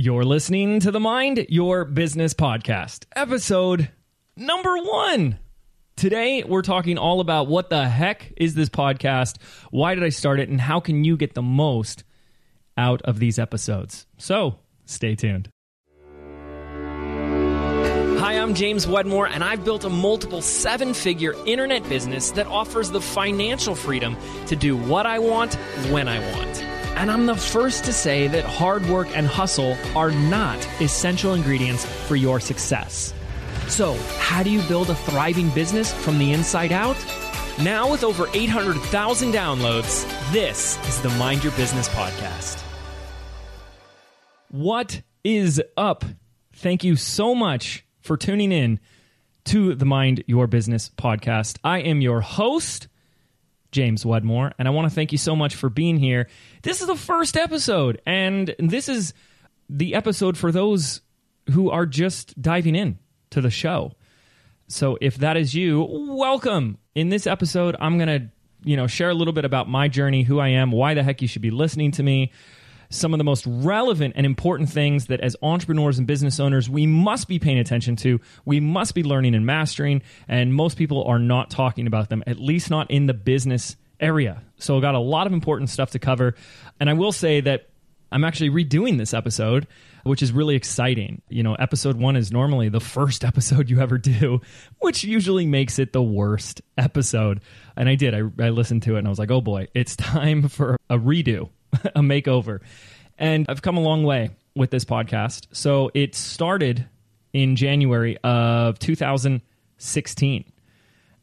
You're listening to the Mind Your Business podcast, episode number one. Today, we're talking all about what the heck is this podcast, why did I start it, and how can you get the most out of these episodes. So, stay tuned. Hi, I'm James Wedmore, and I've built a multiple seven figure internet business that offers the financial freedom to do what I want when I want. And I'm the first to say that hard work and hustle are not essential ingredients for your success. So, how do you build a thriving business from the inside out? Now, with over 800,000 downloads, this is the Mind Your Business podcast. What is up? Thank you so much for tuning in to the Mind Your Business podcast. I am your host. James Wedmore, and I want to thank you so much for being here. This is the first episode, and this is the episode for those who are just diving in to the show. So if that is you, welcome. In this episode, I'm going to, you know, share a little bit about my journey, who I am, why the heck you should be listening to me, some of the most relevant and important things that as entrepreneurs and business owners we must be paying attention to. We must be learning and mastering and most people are not talking about them at least not in the business area. So i've got a lot of important stuff to cover. And i will say that i'm actually redoing this episode which is really exciting. You know episode one is normally the first episode you ever do which usually makes it the worst episode. And i did. I, I listened to it and i was like oh boy it's time for a redo a makeover. And I've come a long way with this podcast. So it started in January of 2016.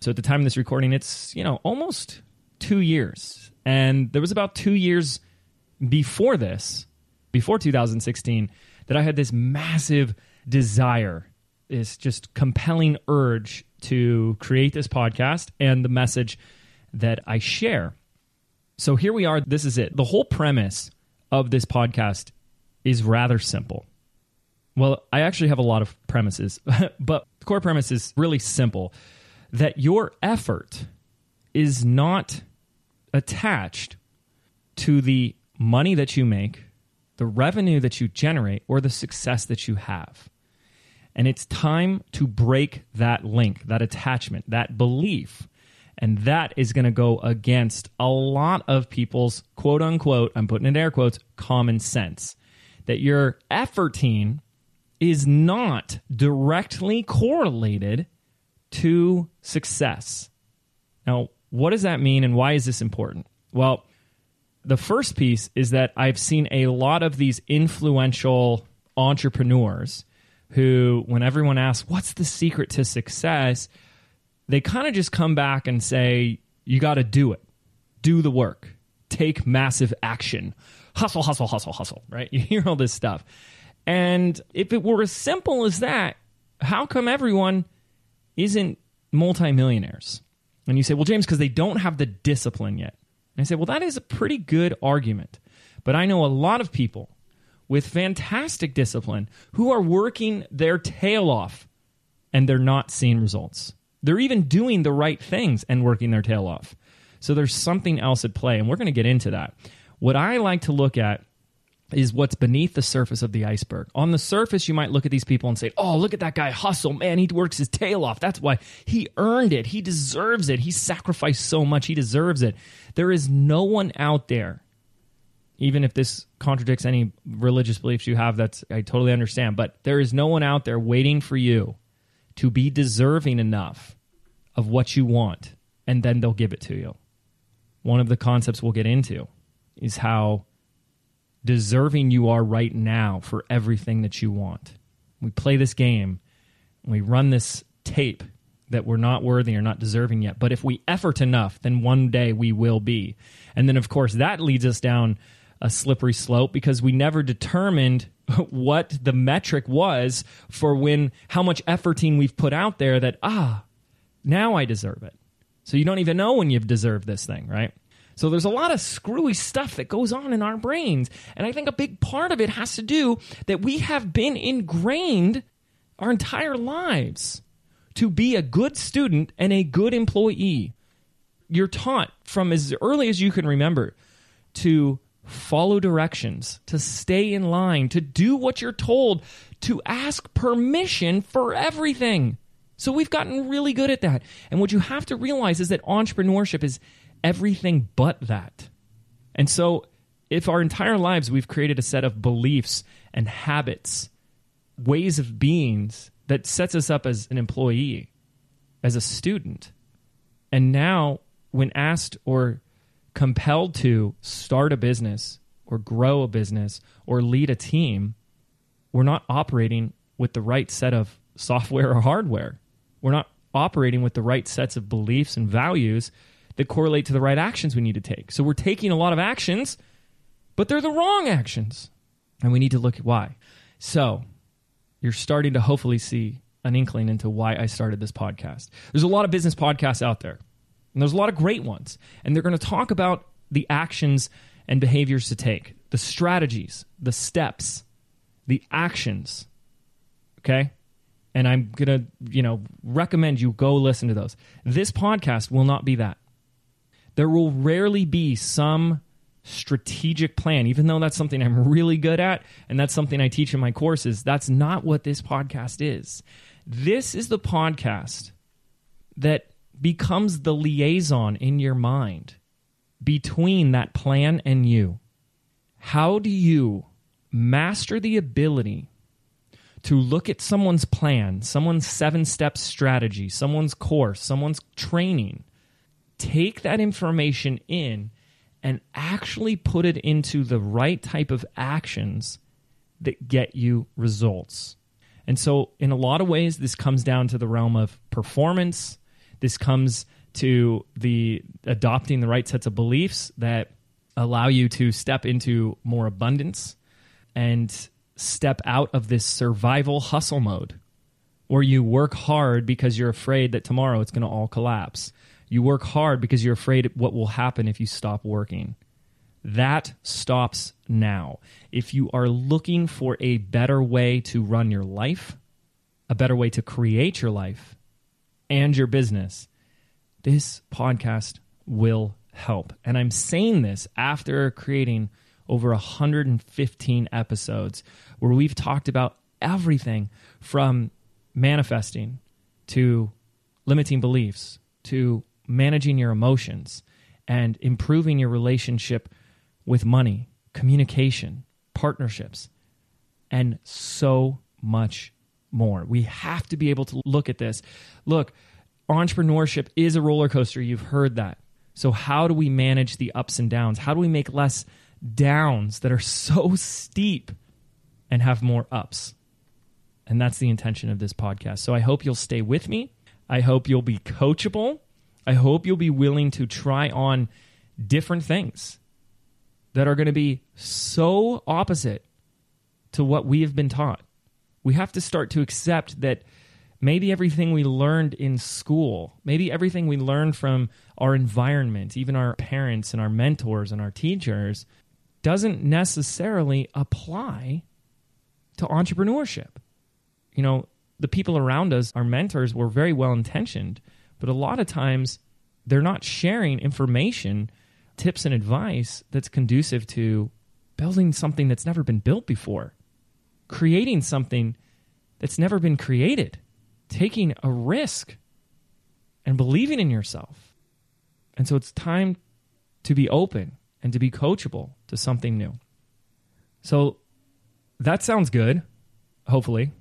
So at the time of this recording, it's, you know, almost two years. And there was about two years before this, before 2016, that I had this massive desire, this just compelling urge to create this podcast and the message that I share. So here we are. This is it. The whole premise of this podcast is rather simple. Well, I actually have a lot of premises, but the core premise is really simple that your effort is not attached to the money that you make, the revenue that you generate, or the success that you have. And it's time to break that link, that attachment, that belief and that is going to go against a lot of people's quote unquote, I'm putting in air quotes, common sense. That your efforting is not directly correlated to success. Now, what does that mean and why is this important? Well, the first piece is that I've seen a lot of these influential entrepreneurs who, when everyone asks, what's the secret to success? They kind of just come back and say, you got to do it, do the work, take massive action, hustle, hustle, hustle, hustle, right? You hear all this stuff. And if it were as simple as that, how come everyone isn't multimillionaires? And you say, well, James, because they don't have the discipline yet. And I say, well, that is a pretty good argument. But I know a lot of people with fantastic discipline who are working their tail off and they're not seeing results. They're even doing the right things and working their tail off. So there's something else at play, and we're going to get into that. What I like to look at is what's beneath the surface of the iceberg. On the surface, you might look at these people and say, Oh, look at that guy hustle. Man, he works his tail off. That's why he earned it. He deserves it. He sacrificed so much. He deserves it. There is no one out there, even if this contradicts any religious beliefs you have, that's I totally understand, but there is no one out there waiting for you to be deserving enough of what you want, and then they'll give it to you. One of the concepts we'll get into is how deserving you are right now for everything that you want. We play this game, we run this tape that we're not worthy or not deserving yet. But if we effort enough, then one day we will be. And then, of course, that leads us down a slippery slope because we never determined what the metric was for when how much efforting we've put out there that ah now I deserve it. So you don't even know when you've deserved this thing, right? So there's a lot of screwy stuff that goes on in our brains. And I think a big part of it has to do that we have been ingrained our entire lives to be a good student and a good employee. You're taught from as early as you can remember to follow directions, to stay in line, to do what you're told, to ask permission for everything. So we've gotten really good at that. And what you have to realize is that entrepreneurship is everything but that. And so if our entire lives we've created a set of beliefs and habits, ways of beings that sets us up as an employee, as a student, and now when asked or compelled to start a business or grow a business or lead a team, we're not operating with the right set of software or hardware. We're not operating with the right sets of beliefs and values that correlate to the right actions we need to take. So we're taking a lot of actions, but they're the wrong actions. And we need to look at why. So you're starting to hopefully see an inkling into why I started this podcast. There's a lot of business podcasts out there. And there's a lot of great ones. And they're going to talk about the actions and behaviors to take, the strategies, the steps, the actions. Okay? And I'm going to, you know, recommend you go listen to those. This podcast will not be that. There will rarely be some strategic plan, even though that's something I'm really good at and that's something I teach in my courses. That's not what this podcast is. This is the podcast that becomes the liaison in your mind between that plan and you. How do you master the ability to look at someone's plan, someone's seven step strategy, someone's course, someone's training, take that information in and actually put it into the right type of actions that get you results? And so, in a lot of ways, this comes down to the realm of performance this comes to the adopting the right sets of beliefs that allow you to step into more abundance and step out of this survival hustle mode where you work hard because you're afraid that tomorrow it's going to all collapse. You work hard because you're afraid what will happen if you stop working. That stops now. If you are looking for a better way to run your life, a better way to create your life, and your business, this podcast will help. And I'm saying this after creating over 115 episodes where we've talked about everything from manifesting to limiting beliefs to managing your emotions and improving your relationship with money, communication, partnerships, and so much more. We have to be able to look at this. Look, entrepreneurship is a roller coaster. You've heard that. So, how do we manage the ups and downs? How do we make less downs that are so steep and have more ups? And that's the intention of this podcast. So, I hope you'll stay with me. I hope you'll be coachable. I hope you'll be willing to try on different things that are going to be so opposite to what we have been taught we have to start to accept that maybe everything we learned in school, maybe everything we learned from our environment, even our parents and our mentors and our teachers, doesn't necessarily apply to entrepreneurship. You know, the people around us, our mentors, were very well intentioned, but a lot of times they're not sharing information, tips, and advice that's conducive to building something that's never been built before creating something that's never been created, taking a risk and believing in yourself. And so it's time to be open and to be coachable to something new. So that sounds good, hopefully.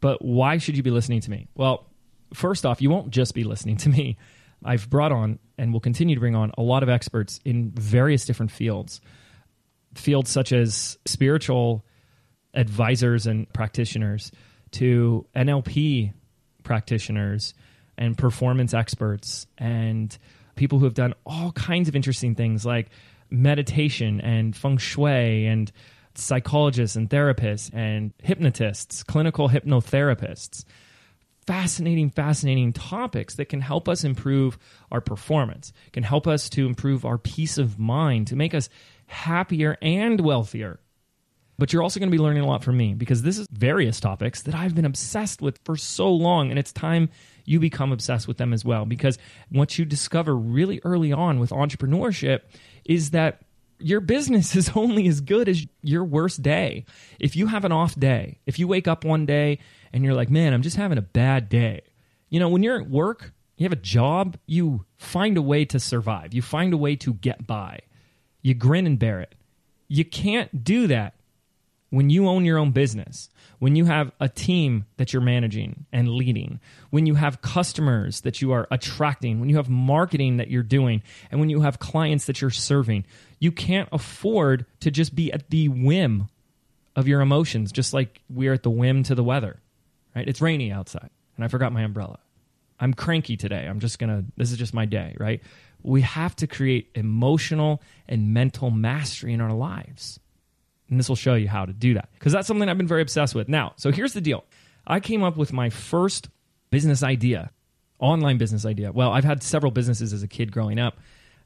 But why should you be listening to me? Well, first off, you won't just be listening to me. I've brought on and will continue to bring on a lot of experts in various different fields. Fields such as spiritual advisors and practitioners to NLP practitioners and performance experts and people who have done all kinds of interesting things like meditation and feng shui and psychologists and therapists and hypnotists, clinical hypnotherapists. Fascinating, fascinating topics that can help us improve our performance, can help us to improve our peace of mind, to make us happier and wealthier but you're also going to be learning a lot from me because this is various topics that I've been obsessed with for so long. And it's time you become obsessed with them as well. Because what you discover really early on with entrepreneurship is that your business is only as good as your worst day. If you have an off day, if you wake up one day and you're like, man, I'm just having a bad day. You know, when you're at work, you have a job, you find a way to survive, you find a way to get by, you grin and bear it. You can't do that when you own your own business, when you have a team that you're managing and leading, when you have customers that you are attracting, when you have marketing that you're doing, and when you have clients that you're serving, you can't afford to just be at the whim of your emotions, just like we're at the whim to the weather. Right? It's rainy outside, and I forgot my umbrella. I'm cranky today. I'm just gonna. This is just my day, right? We have to create emotional and mental mastery in our lives and this will show you how to do that because that's something I've been very obsessed with. Now, so here's the deal I came up with my first business idea, online business idea. Well, I've had several businesses as a kid growing up.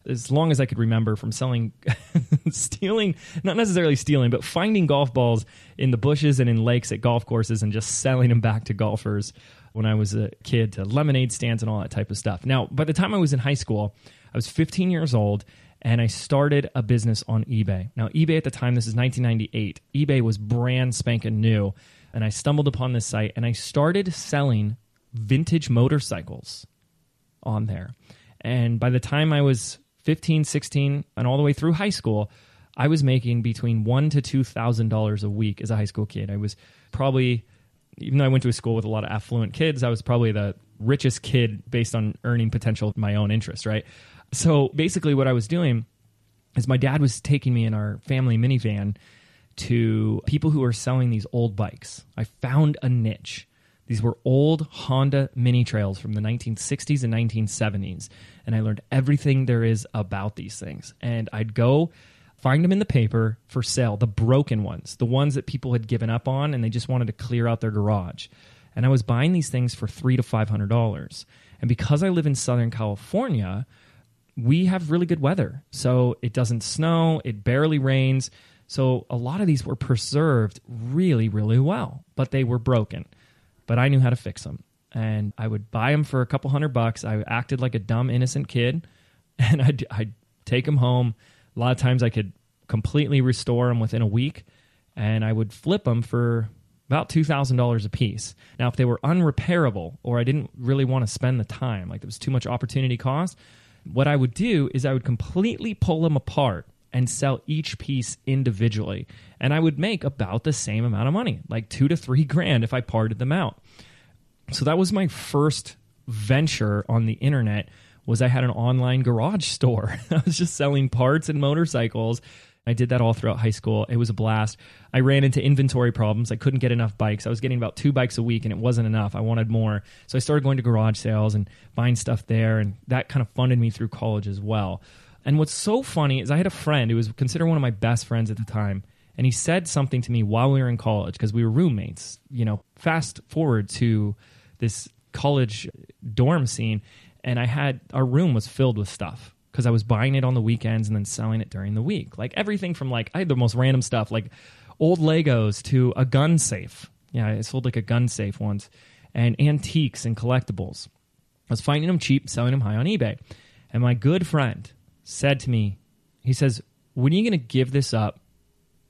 As long as I could remember from selling, stealing, not necessarily stealing, but finding golf balls in the bushes and in lakes at golf courses and just selling them back to golfers when I was a kid to lemonade stands and all that type of stuff. Now, by the time I was in high school, I was 15 years old and I started a business on eBay. Now, eBay at the time, this is 1998, eBay was brand spanking new. And I stumbled upon this site and I started selling vintage motorcycles on there. And by the time I was 15, 16, and all the way through high school, I was making between one to two thousand dollars a week as a high school kid. I was probably, even though I went to a school with a lot of affluent kids, I was probably the richest kid based on earning potential of my own interest, right? So basically, what I was doing is my dad was taking me in our family minivan to people who are selling these old bikes. I found a niche. These were old Honda mini trails from the 1960s and 1970s. And I learned everything there is about these things. And I'd go find them in the paper for sale, the broken ones, the ones that people had given up on and they just wanted to clear out their garage. And I was buying these things for three to five hundred dollars. And because I live in Southern California, we have really good weather. So it doesn't snow, it barely rains. So a lot of these were preserved really, really well, but they were broken. But I knew how to fix them. And I would buy them for a couple hundred bucks. I acted like a dumb, innocent kid. And I'd, I'd take them home. A lot of times I could completely restore them within a week. And I would flip them for about $2,000 a piece. Now, if they were unrepairable or I didn't really want to spend the time, like there was too much opportunity cost, what I would do is I would completely pull them apart and sell each piece individually. And I would make about the same amount of money, like two to three grand if I parted them out. So that was my first venture on the internet was I had an online garage store. I was just selling parts and motorcycles I did that all throughout high school. It was a blast. I ran into inventory problems. I couldn't get enough bikes. I was getting about two bikes a week and it wasn't enough. I wanted more. So I started going to garage sales and buying stuff there. And that kind of funded me through college as well. And what's so funny is I had a friend who was considered one of my best friends at the time. And he said something to me while we were in college because we were roommates. You know, fast forward to this college dorm scene. And I had, our room was filled with stuff because I was buying it on the weekends and then selling it during the week. Like everything from like I had the most random stuff, like old Legos to a gun safe. Yeah, I sold like a gun safe once, and antiques and collectibles. I was finding them cheap, selling them high on eBay. And my good friend said to me, he says, "When are you going to give this up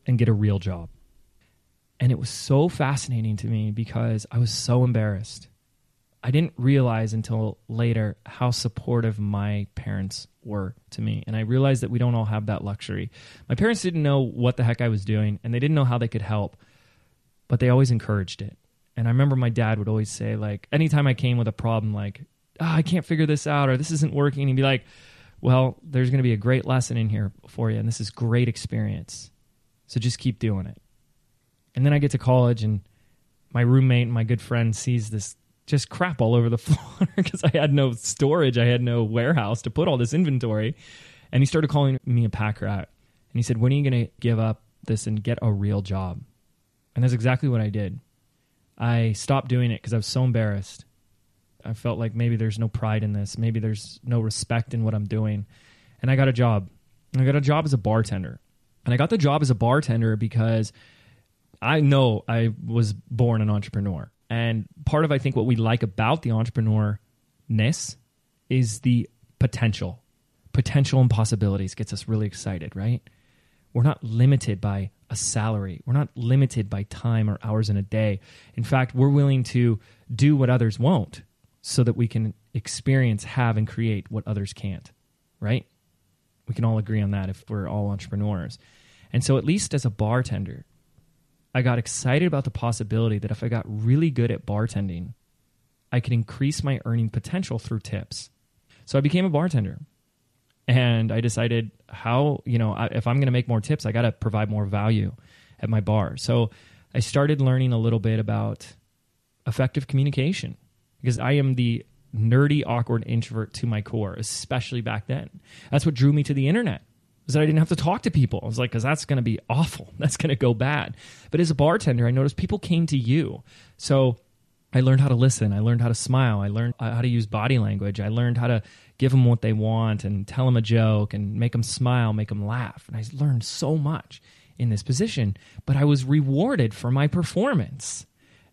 and get a real job?" And it was so fascinating to me because I was so embarrassed. I didn't realize until later how supportive my parents were to me. And I realized that we don't all have that luxury. My parents didn't know what the heck I was doing and they didn't know how they could help, but they always encouraged it. And I remember my dad would always say, like, anytime I came with a problem, like, oh, I can't figure this out or this isn't working, he'd be like, well, there's going to be a great lesson in here for you. And this is great experience. So just keep doing it. And then I get to college and my roommate, and my good friend, sees this just crap all over the floor because I had no storage. I had no warehouse to put all this inventory. And he started calling me a pack rat. And he said, When are you going to give up this and get a real job? And that's exactly what I did. I stopped doing it because I was so embarrassed. I felt like maybe there's no pride in this. Maybe there's no respect in what I'm doing. And I got a job. I got a job as a bartender. And I got the job as a bartender because I know I was born an entrepreneur. And part of I think what we like about the entrepreneurness is the potential. Potential and possibilities gets us really excited, right? We're not limited by a salary. We're not limited by time or hours in a day. In fact, we're willing to do what others won't so that we can experience, have, and create what others can't, right? We can all agree on that if we're all entrepreneurs. And so, at least as a bartender, I got excited about the possibility that if I got really good at bartending, I could increase my earning potential through tips. So I became a bartender. And I decided how, you know, if I'm going to make more tips, I got to provide more value at my bar. So I started learning a little bit about effective communication because I am the nerdy, awkward introvert to my core, especially back then. That's what drew me to the internet. Was that I didn't have to talk to people. I was like, because that's going to be awful. That's going to go bad. But as a bartender, I noticed people came to you. So I learned how to listen. I learned how to smile. I learned uh, how to use body language. I learned how to give them what they want and tell them a joke and make them smile, make them laugh. And I learned so much in this position, but I was rewarded for my performance.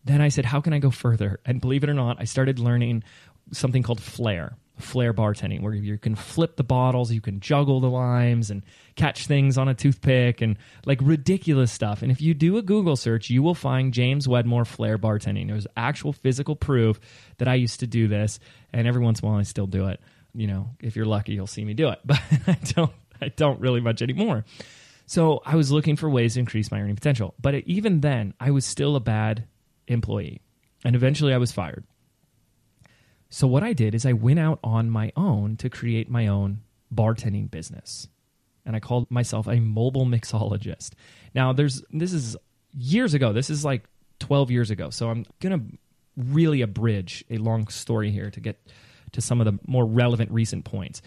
Then I said, How can I go further? And believe it or not, I started learning something called flair flair bartending where you can flip the bottles you can juggle the limes and catch things on a toothpick and like ridiculous stuff. And if you do a google search you will find james wedmore flair bartending. There's actual physical proof that i used to do this and every once in a while i still do it. You know if you're lucky you'll see me do it but i don't i don't really much anymore. So i was looking for ways to increase my earning potential but even then i was still a bad employee and eventually i was fired so what I did is I went out on my own to create my own bartending business. And I called myself a mobile mixologist. Now there's this is years ago. This is like 12 years ago. So I'm going to really abridge a long story here to get to some of the more relevant recent points.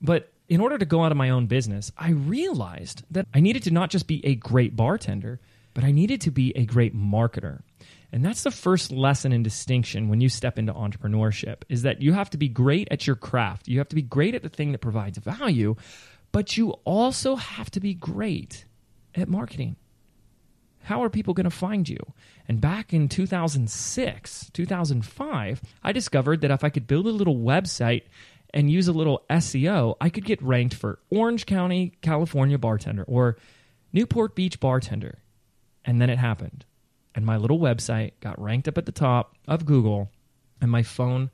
But in order to go out of my own business, I realized that I needed to not just be a great bartender, but I needed to be a great marketer. And that's the first lesson in distinction when you step into entrepreneurship is that you have to be great at your craft. You have to be great at the thing that provides value, but you also have to be great at marketing. How are people going to find you? And back in 2006, 2005, I discovered that if I could build a little website and use a little SEO, I could get ranked for Orange County, California bartender or Newport Beach bartender. And then it happened and my little website got ranked up at the top of Google, and my phone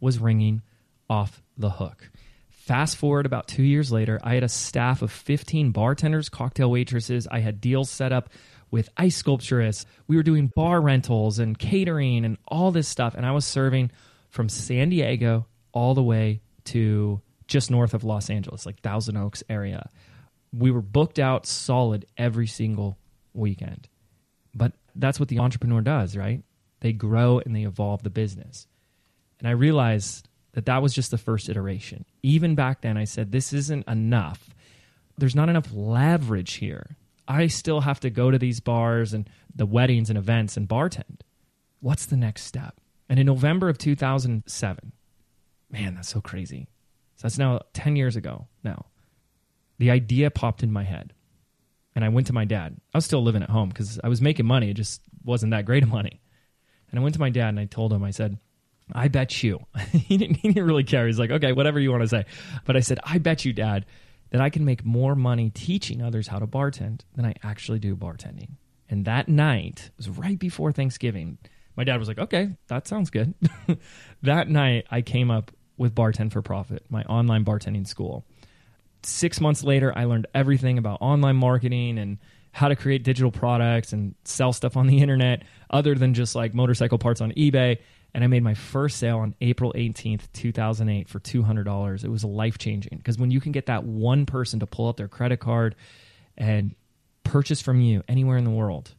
was ringing off the hook. Fast forward about two years later, I had a staff of 15 bartenders, cocktail waitresses. I had deals set up with ice sculpturists. We were doing bar rentals and catering and all this stuff. And I was serving from San Diego all the way to just north of Los Angeles, like Thousand Oaks area. We were booked out solid every single weekend. But that's what the entrepreneur does, right? They grow and they evolve the business. And I realized that that was just the first iteration. Even back then, I said, this isn't enough. There's not enough leverage here. I still have to go to these bars and the weddings and events and bartend. What's the next step? And in November of 2007, man, that's so crazy. So that's now 10 years ago now. The idea popped in my head and I went to my dad. I was still living at home because I was making money. It just wasn't that great of money. And I went to my dad and I told him, I said, I bet you. he, didn't, he didn't really care. He's like, okay, whatever you want to say. But I said, I bet you, dad, that I can make more money teaching others how to bartend than I actually do bartending. And that night, it was right before Thanksgiving. My dad was like, okay, that sounds good. that night, I came up with Bartend for Profit, my online bartending school six months later, I learned everything about online marketing and how to create digital products and sell stuff on the internet other than just like motorcycle parts on eBay. And I made my first sale on April 18th, 2008 for $200. It was life changing because when you can get that one person to pull out their credit card and purchase from you anywhere in the world,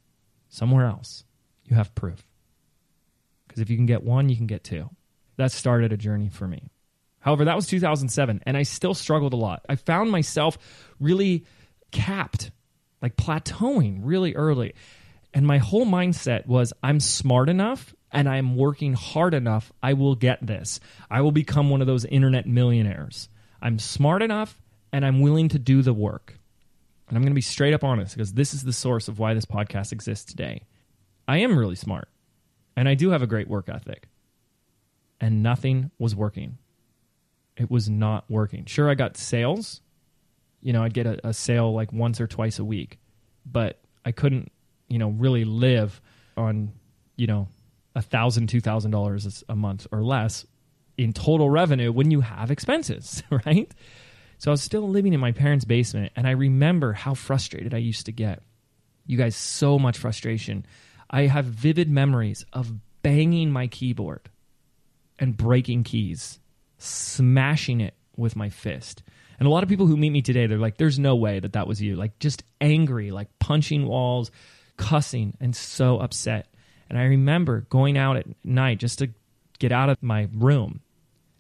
somewhere else, you have proof. Because if you can get one, you can get two. That started a journey for me. However, that was 2007, and I still struggled a lot. I found myself really capped, like plateauing really early. And my whole mindset was I'm smart enough and I'm working hard enough. I will get this. I will become one of those internet millionaires. I'm smart enough and I'm willing to do the work. And I'm going to be straight up honest because this is the source of why this podcast exists today. I am really smart and I do have a great work ethic. And nothing was working it was not working. Sure, I got sales, You know, I'd get a, a sale like once or twice a week, but I couldn't, you know, really live on, you know, a thousand, two thousand dollars a month or less in total revenue when you have expenses, right? So I was still living in my parents' basement, and I remember how frustrated I used to get. You guys, so much frustration. I have vivid memories of banging my keyboard and breaking keys, smashing it with my fist. And a lot of people who meet me today, they're like, there's no way that that was you. Like, just angry, like punching walls, cussing, and so upset. And I remember going out at night just to get out of my room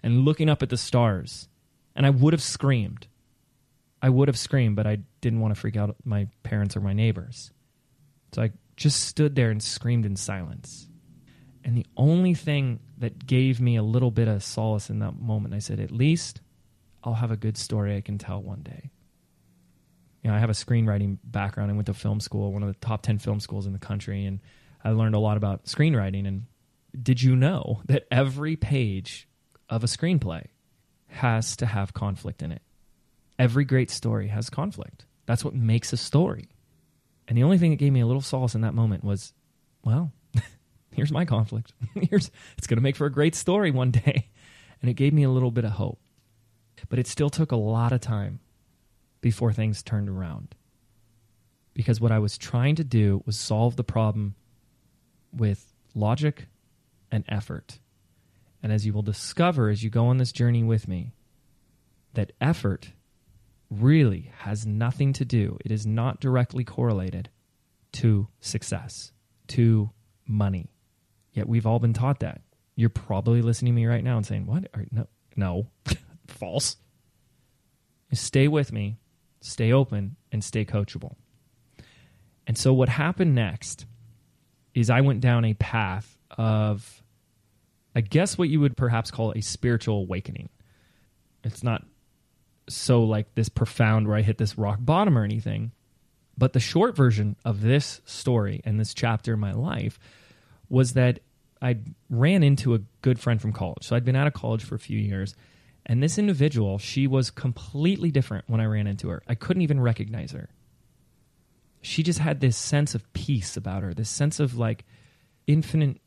and looking up at the stars. And I would have screamed. I would have screamed, but I didn't want to freak out my parents or my neighbors. So I just stood there and screamed in silence. And the only thing that gave me a little bit of solace in that moment, I said, at least I'll have a good story I can tell one day. You know, I have a screenwriting background. I went to film school, one of the top 10 film schools in the country, and I learned a lot about screenwriting. And did you know that every page of a screenplay has to have conflict in it? Every great story has conflict. That's what makes a story. And the only thing that gave me a little solace in that moment was, well, here's my conflict. here's it's going to make for a great story one day. And it gave me a little bit of hope. But it still took a lot of time before things turned around. Because what I was trying to do was solve the problem with logic and effort. And as you will discover as you go on this journey with me, that effort really has nothing to do, it is not directly correlated to success, to money. Yet we've all been taught that. You're probably listening to me right now and saying, What? Are, no, no, false. Stay with me, stay open, and stay coachable. And so, what happened next is I went down a path of, I guess, what you would perhaps call a spiritual awakening. It's not so like this profound where I hit this rock bottom or anything. But the short version of this story and this chapter in my life was that I ran into a good friend from college. So I'd been out of college for a few years. And this individual, she was completely different when I ran into her. I couldn't even recognize her she just had this sense of peace about her, this sense of like infinite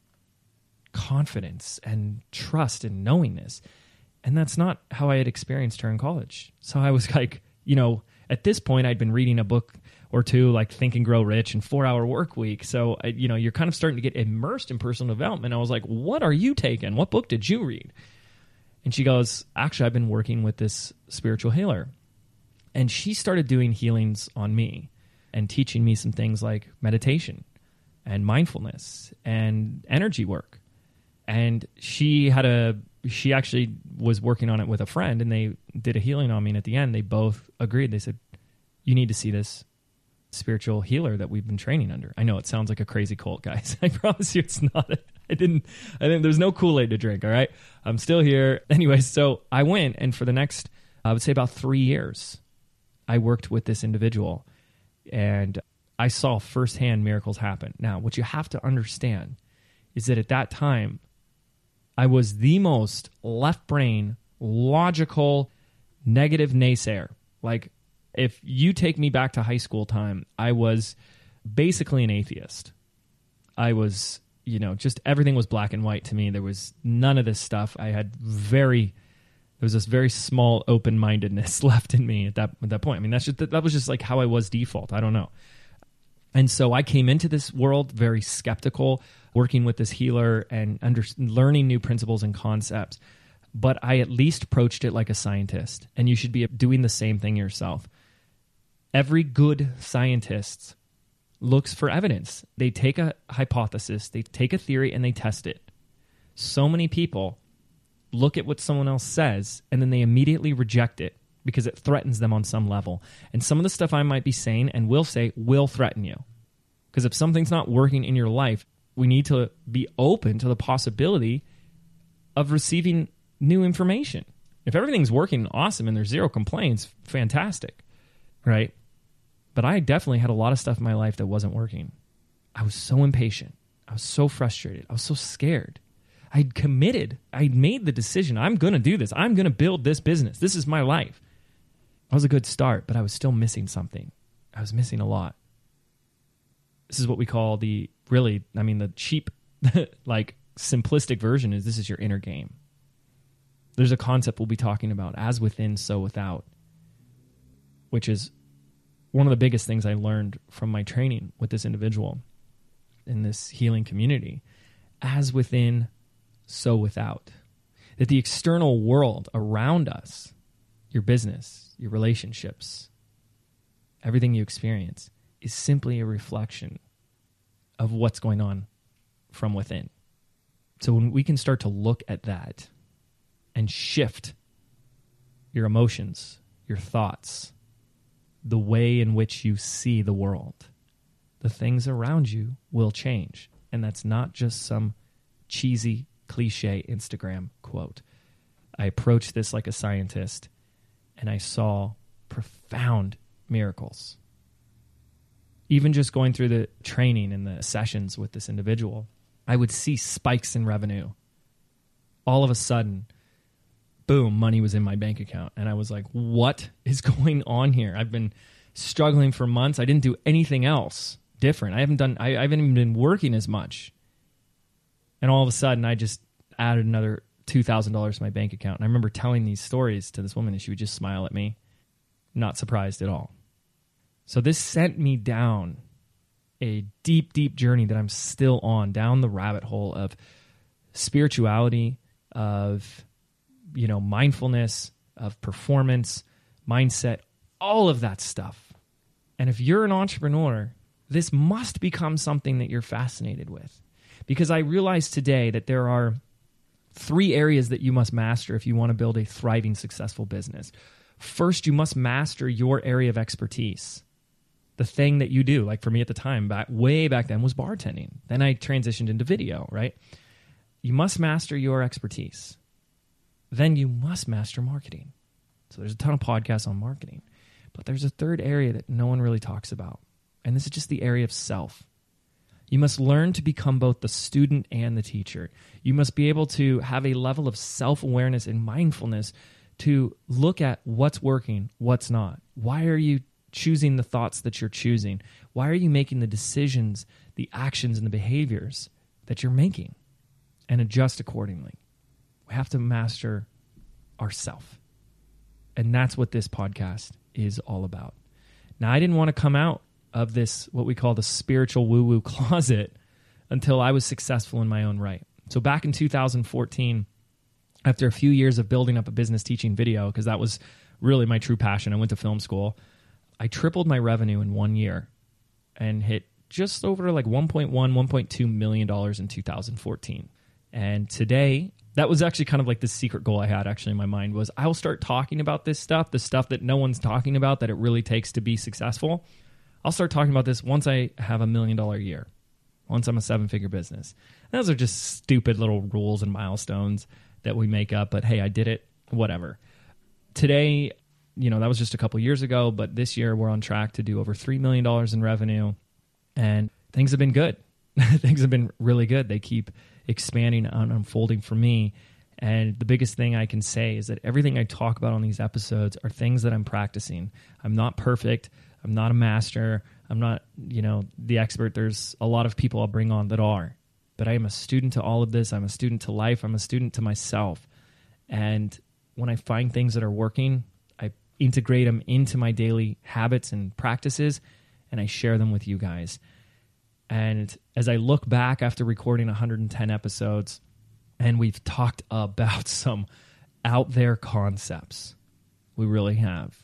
confidence and trust and knowingness. And that's not how I had experienced her in college. So I was like, you know, at this point, I'd been reading a book or two, like Think and Grow Rich and Four Hour Work Week. So, you know, you're kind of starting to get immersed in personal development. I was like, what are you taking? What book did you read? And she goes, actually, I've been working with this spiritual healer. And she started doing healings on me and teaching me some things like meditation and mindfulness and energy work. And she had a she actually was working on it with a friend and they did a healing on me and at the end they both agreed. They said, You need to see this spiritual healer that we've been training under. I know it sounds like a crazy cult, guys. I promise you it's not. I didn't I didn't there's no Kool-Aid to drink, all right? I'm still here. Anyway, so I went and for the next I would say about 3 years I worked with this individual and I saw firsthand miracles happen. Now, what you have to understand is that at that time, I was the most left brain, logical, negative naysayer. Like, if you take me back to high school time, I was basically an atheist. I was, you know, just everything was black and white to me. There was none of this stuff. I had very there was this very small open mindedness left in me at that at that point. I mean, that's just that was just like how I was default. I don't know. And so I came into this world very skeptical, working with this healer and under, learning new principles and concepts. But I at least approached it like a scientist, and you should be doing the same thing yourself. Every good scientist looks for evidence. They take a hypothesis, they take a theory, and they test it. So many people look at what someone else says and then they immediately reject it because it threatens them on some level. And some of the stuff I might be saying and will say will threaten you. Because if something's not working in your life, we need to be open to the possibility of receiving new information. If everything's working awesome and there's zero complaints, fantastic, right? But I definitely had a lot of stuff in my life that wasn't working. I was so impatient. I was so frustrated. I was so scared. I'd committed. I'd made the decision. I'm going to do this. I'm going to build this business. This is my life. That was a good start, but I was still missing something. I was missing a lot. This is what we call the really, I mean, the cheap, like simplistic version is this is your inner game. There's a concept we'll be talking about as within, so without, which is one of the biggest things I learned from my training with this individual in this healing community. As within, so without. That the external world around us, your business, your relationships, everything you experience, is simply a reflection of what's going on from within. So when we can start to look at that and shift your emotions, your thoughts, the way in which you see the world, the things around you will change. And that's not just some cheesy, cliche Instagram quote. I approached this like a scientist and I saw profound miracles. Even just going through the training and the sessions with this individual, I would see spikes in revenue. All of a sudden, boom, money was in my bank account. And I was like, what is going on here? I've been struggling for months. I didn't do anything else different. I haven't done, I, I haven't even been working as much. And all of a sudden, I just added another $2,000 to my bank account. And I remember telling these stories to this woman, and she would just smile at me, not surprised at all. So this sent me down a deep, deep journey that I'm still on down the rabbit hole of spirituality, of you know, mindfulness, of performance, mindset, all of that stuff. And if you're an entrepreneur, this must become something that you're fascinated with. Because I realize today that there are three areas that you must master if you want to build a thriving, successful business. First, you must master your area of expertise the thing that you do. Like for me at the time, back way back then was bartending. Then I transitioned into video, right? You must master your expertise. Then you must master marketing. So there's a ton of podcasts on marketing. But there's a third area that no one really talks about. And this is just the area of self. You must learn to become both the student and the teacher. You must be able to have a level of self awareness and mindfulness to look at what's working, what's not. Why are you choosing the thoughts that you're choosing? Why are you making the decisions, the actions, and the behaviors that you're making and adjust accordingly? We have to master ourself. And that's what this podcast is all about. Now, I didn't want to come out of this, what we call the spiritual woo woo closet, until I was successful in my own right. So, back in 2014, after a few years of building up a business teaching video, because that was really my true passion, I went to film school. I tripled my revenue in one year and hit just over like 1.1, 1.2 million dollars in 2014. And today, that was actually kind of like the secret goal I had actually in my mind was I will start talking about this stuff, the stuff that no one's talking about that it really takes to be successful. I'll start talking about this once I have a million dollar year, once I'm a seven figure business. And those are just stupid little rules and milestones that we make up, but hey, I did it, whatever. Today, you know, that was just a couple years ago, but this year we're on track to do over $3 million in revenue and things have been good. things have been really good. They keep expanding and unfolding for me. And the biggest thing I can say is that everything I talk about on these episodes are things that I'm practicing. I'm not perfect. I'm not a master. I'm not, you know, the expert. There's a lot of people I'll bring on that are. But I am a student to all of this. I'm a student to life. I'm a student to myself. And when I find things that are working, I integrate them into my daily habits and practices, and I share them with you guys. And as I look back after recording 110 episodes, and we've talked about some out there concepts, we really have.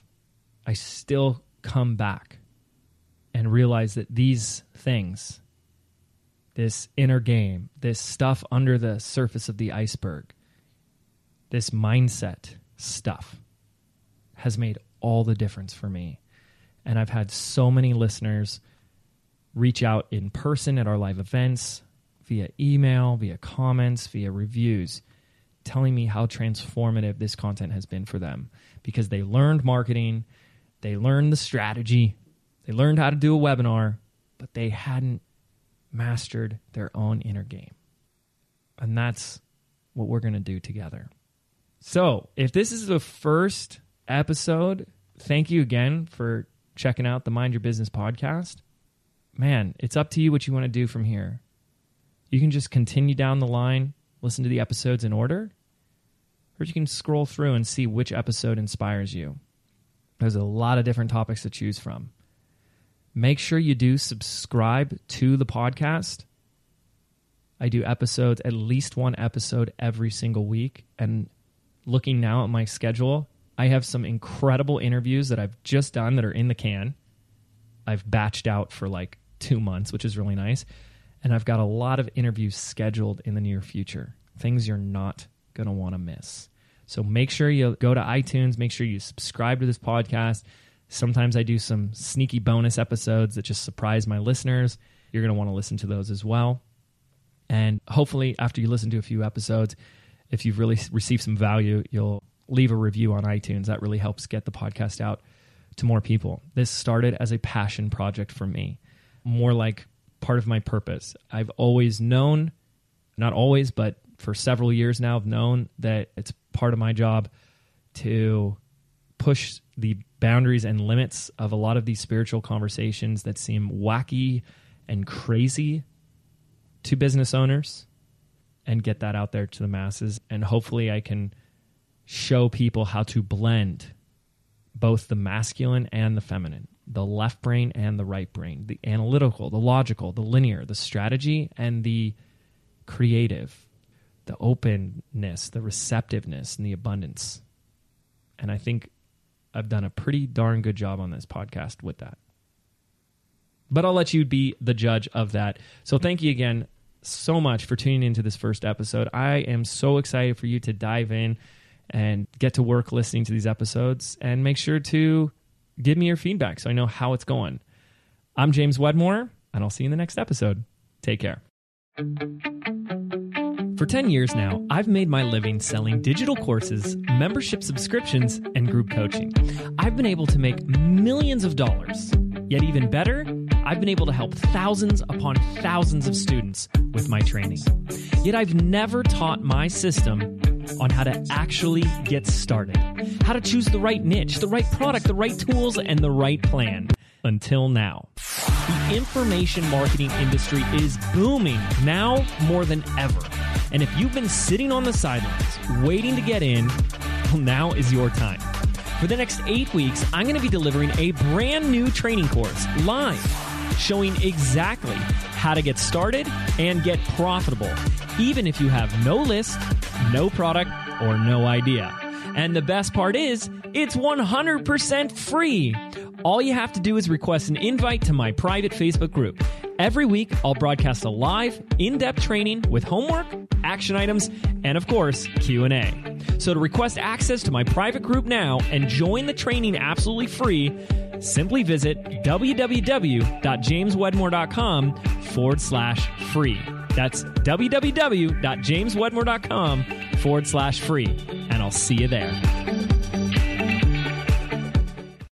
I still come back and realize that these things, this inner game, this stuff under the surface of the iceberg, this mindset stuff, has made all the difference for me. And I've had so many listeners reach out in person at our live events, via email, via comments, via reviews, telling me how transformative this content has been for them because they learned marketing, they learned the strategy, they learned how to do a webinar, but they hadn't mastered their own inner game. And that's what we're going to do together. So, if this is the first episode, thank you again for checking out the Mind Your Business podcast. Man, it's up to you what you want to do from here. You can just continue down the line, listen to the episodes in order, or you can scroll through and see which episode inspires you. There's a lot of different topics to choose from. Make sure you do subscribe to the podcast. I do episodes, at least one episode every single week. And looking now at my schedule, I have some incredible interviews that I've just done that are in the can. I've batched out for like two months, which is really nice. And I've got a lot of interviews scheduled in the near future, things you're not going to want to miss. So make sure you go to iTunes, make sure you subscribe to this podcast. Sometimes I do some sneaky bonus episodes that just surprise my listeners. You're going to want to listen to those as well. And hopefully, after you listen to a few episodes, if you've really received some value, you'll leave a review on iTunes. That really helps get the podcast out to more people. This started as a passion project for me, more like part of my purpose. I've always known, not always, but for several years now, I've known that it's part of my job to push the boundaries and limits of a lot of these spiritual conversations that seem wacky and crazy to business owners and get that out there to the masses. And hopefully, I can show people how to blend both the masculine and the feminine, the left brain and the right brain, the analytical, the logical, the linear, the strategy, and the creative, the openness, the receptiveness, and the abundance. And I think I've done a pretty darn good job on this podcast with that. But I'll let you be the judge of that. So thank you again so much for tuning into this first episode. I am so excited for you to dive in and get to work listening to these episodes and make sure to give me your feedback so I know how it's going. I'm James Wedmore, and I'll see you in the next episode. Take care. For 10 years now, I've made my living selling digital courses, membership subscriptions, and group coaching. I've been able to make millions of dollars. Yet, even better, I've been able to help thousands upon thousands of students with my training. Yet, I've never taught my system on how to actually get started, how to choose the right niche, the right product, the right tools, and the right plan. Until now. The information marketing industry is booming now more than ever. And if you've been sitting on the sidelines waiting to get in, well, now is your time. For the next eight weeks, I'm going to be delivering a brand new training course live, showing exactly how to get started and get profitable, even if you have no list, no product, or no idea. And the best part is, it's 100% free. All you have to do is request an invite to my private Facebook group. Every week, I'll broadcast a live, in-depth training with homework, action items, and of course, Q&A. So to request access to my private group now and join the training absolutely free, simply visit www.jameswedmore.com forward slash free. That's www.jameswedmore.com forward slash free. And I'll see you there.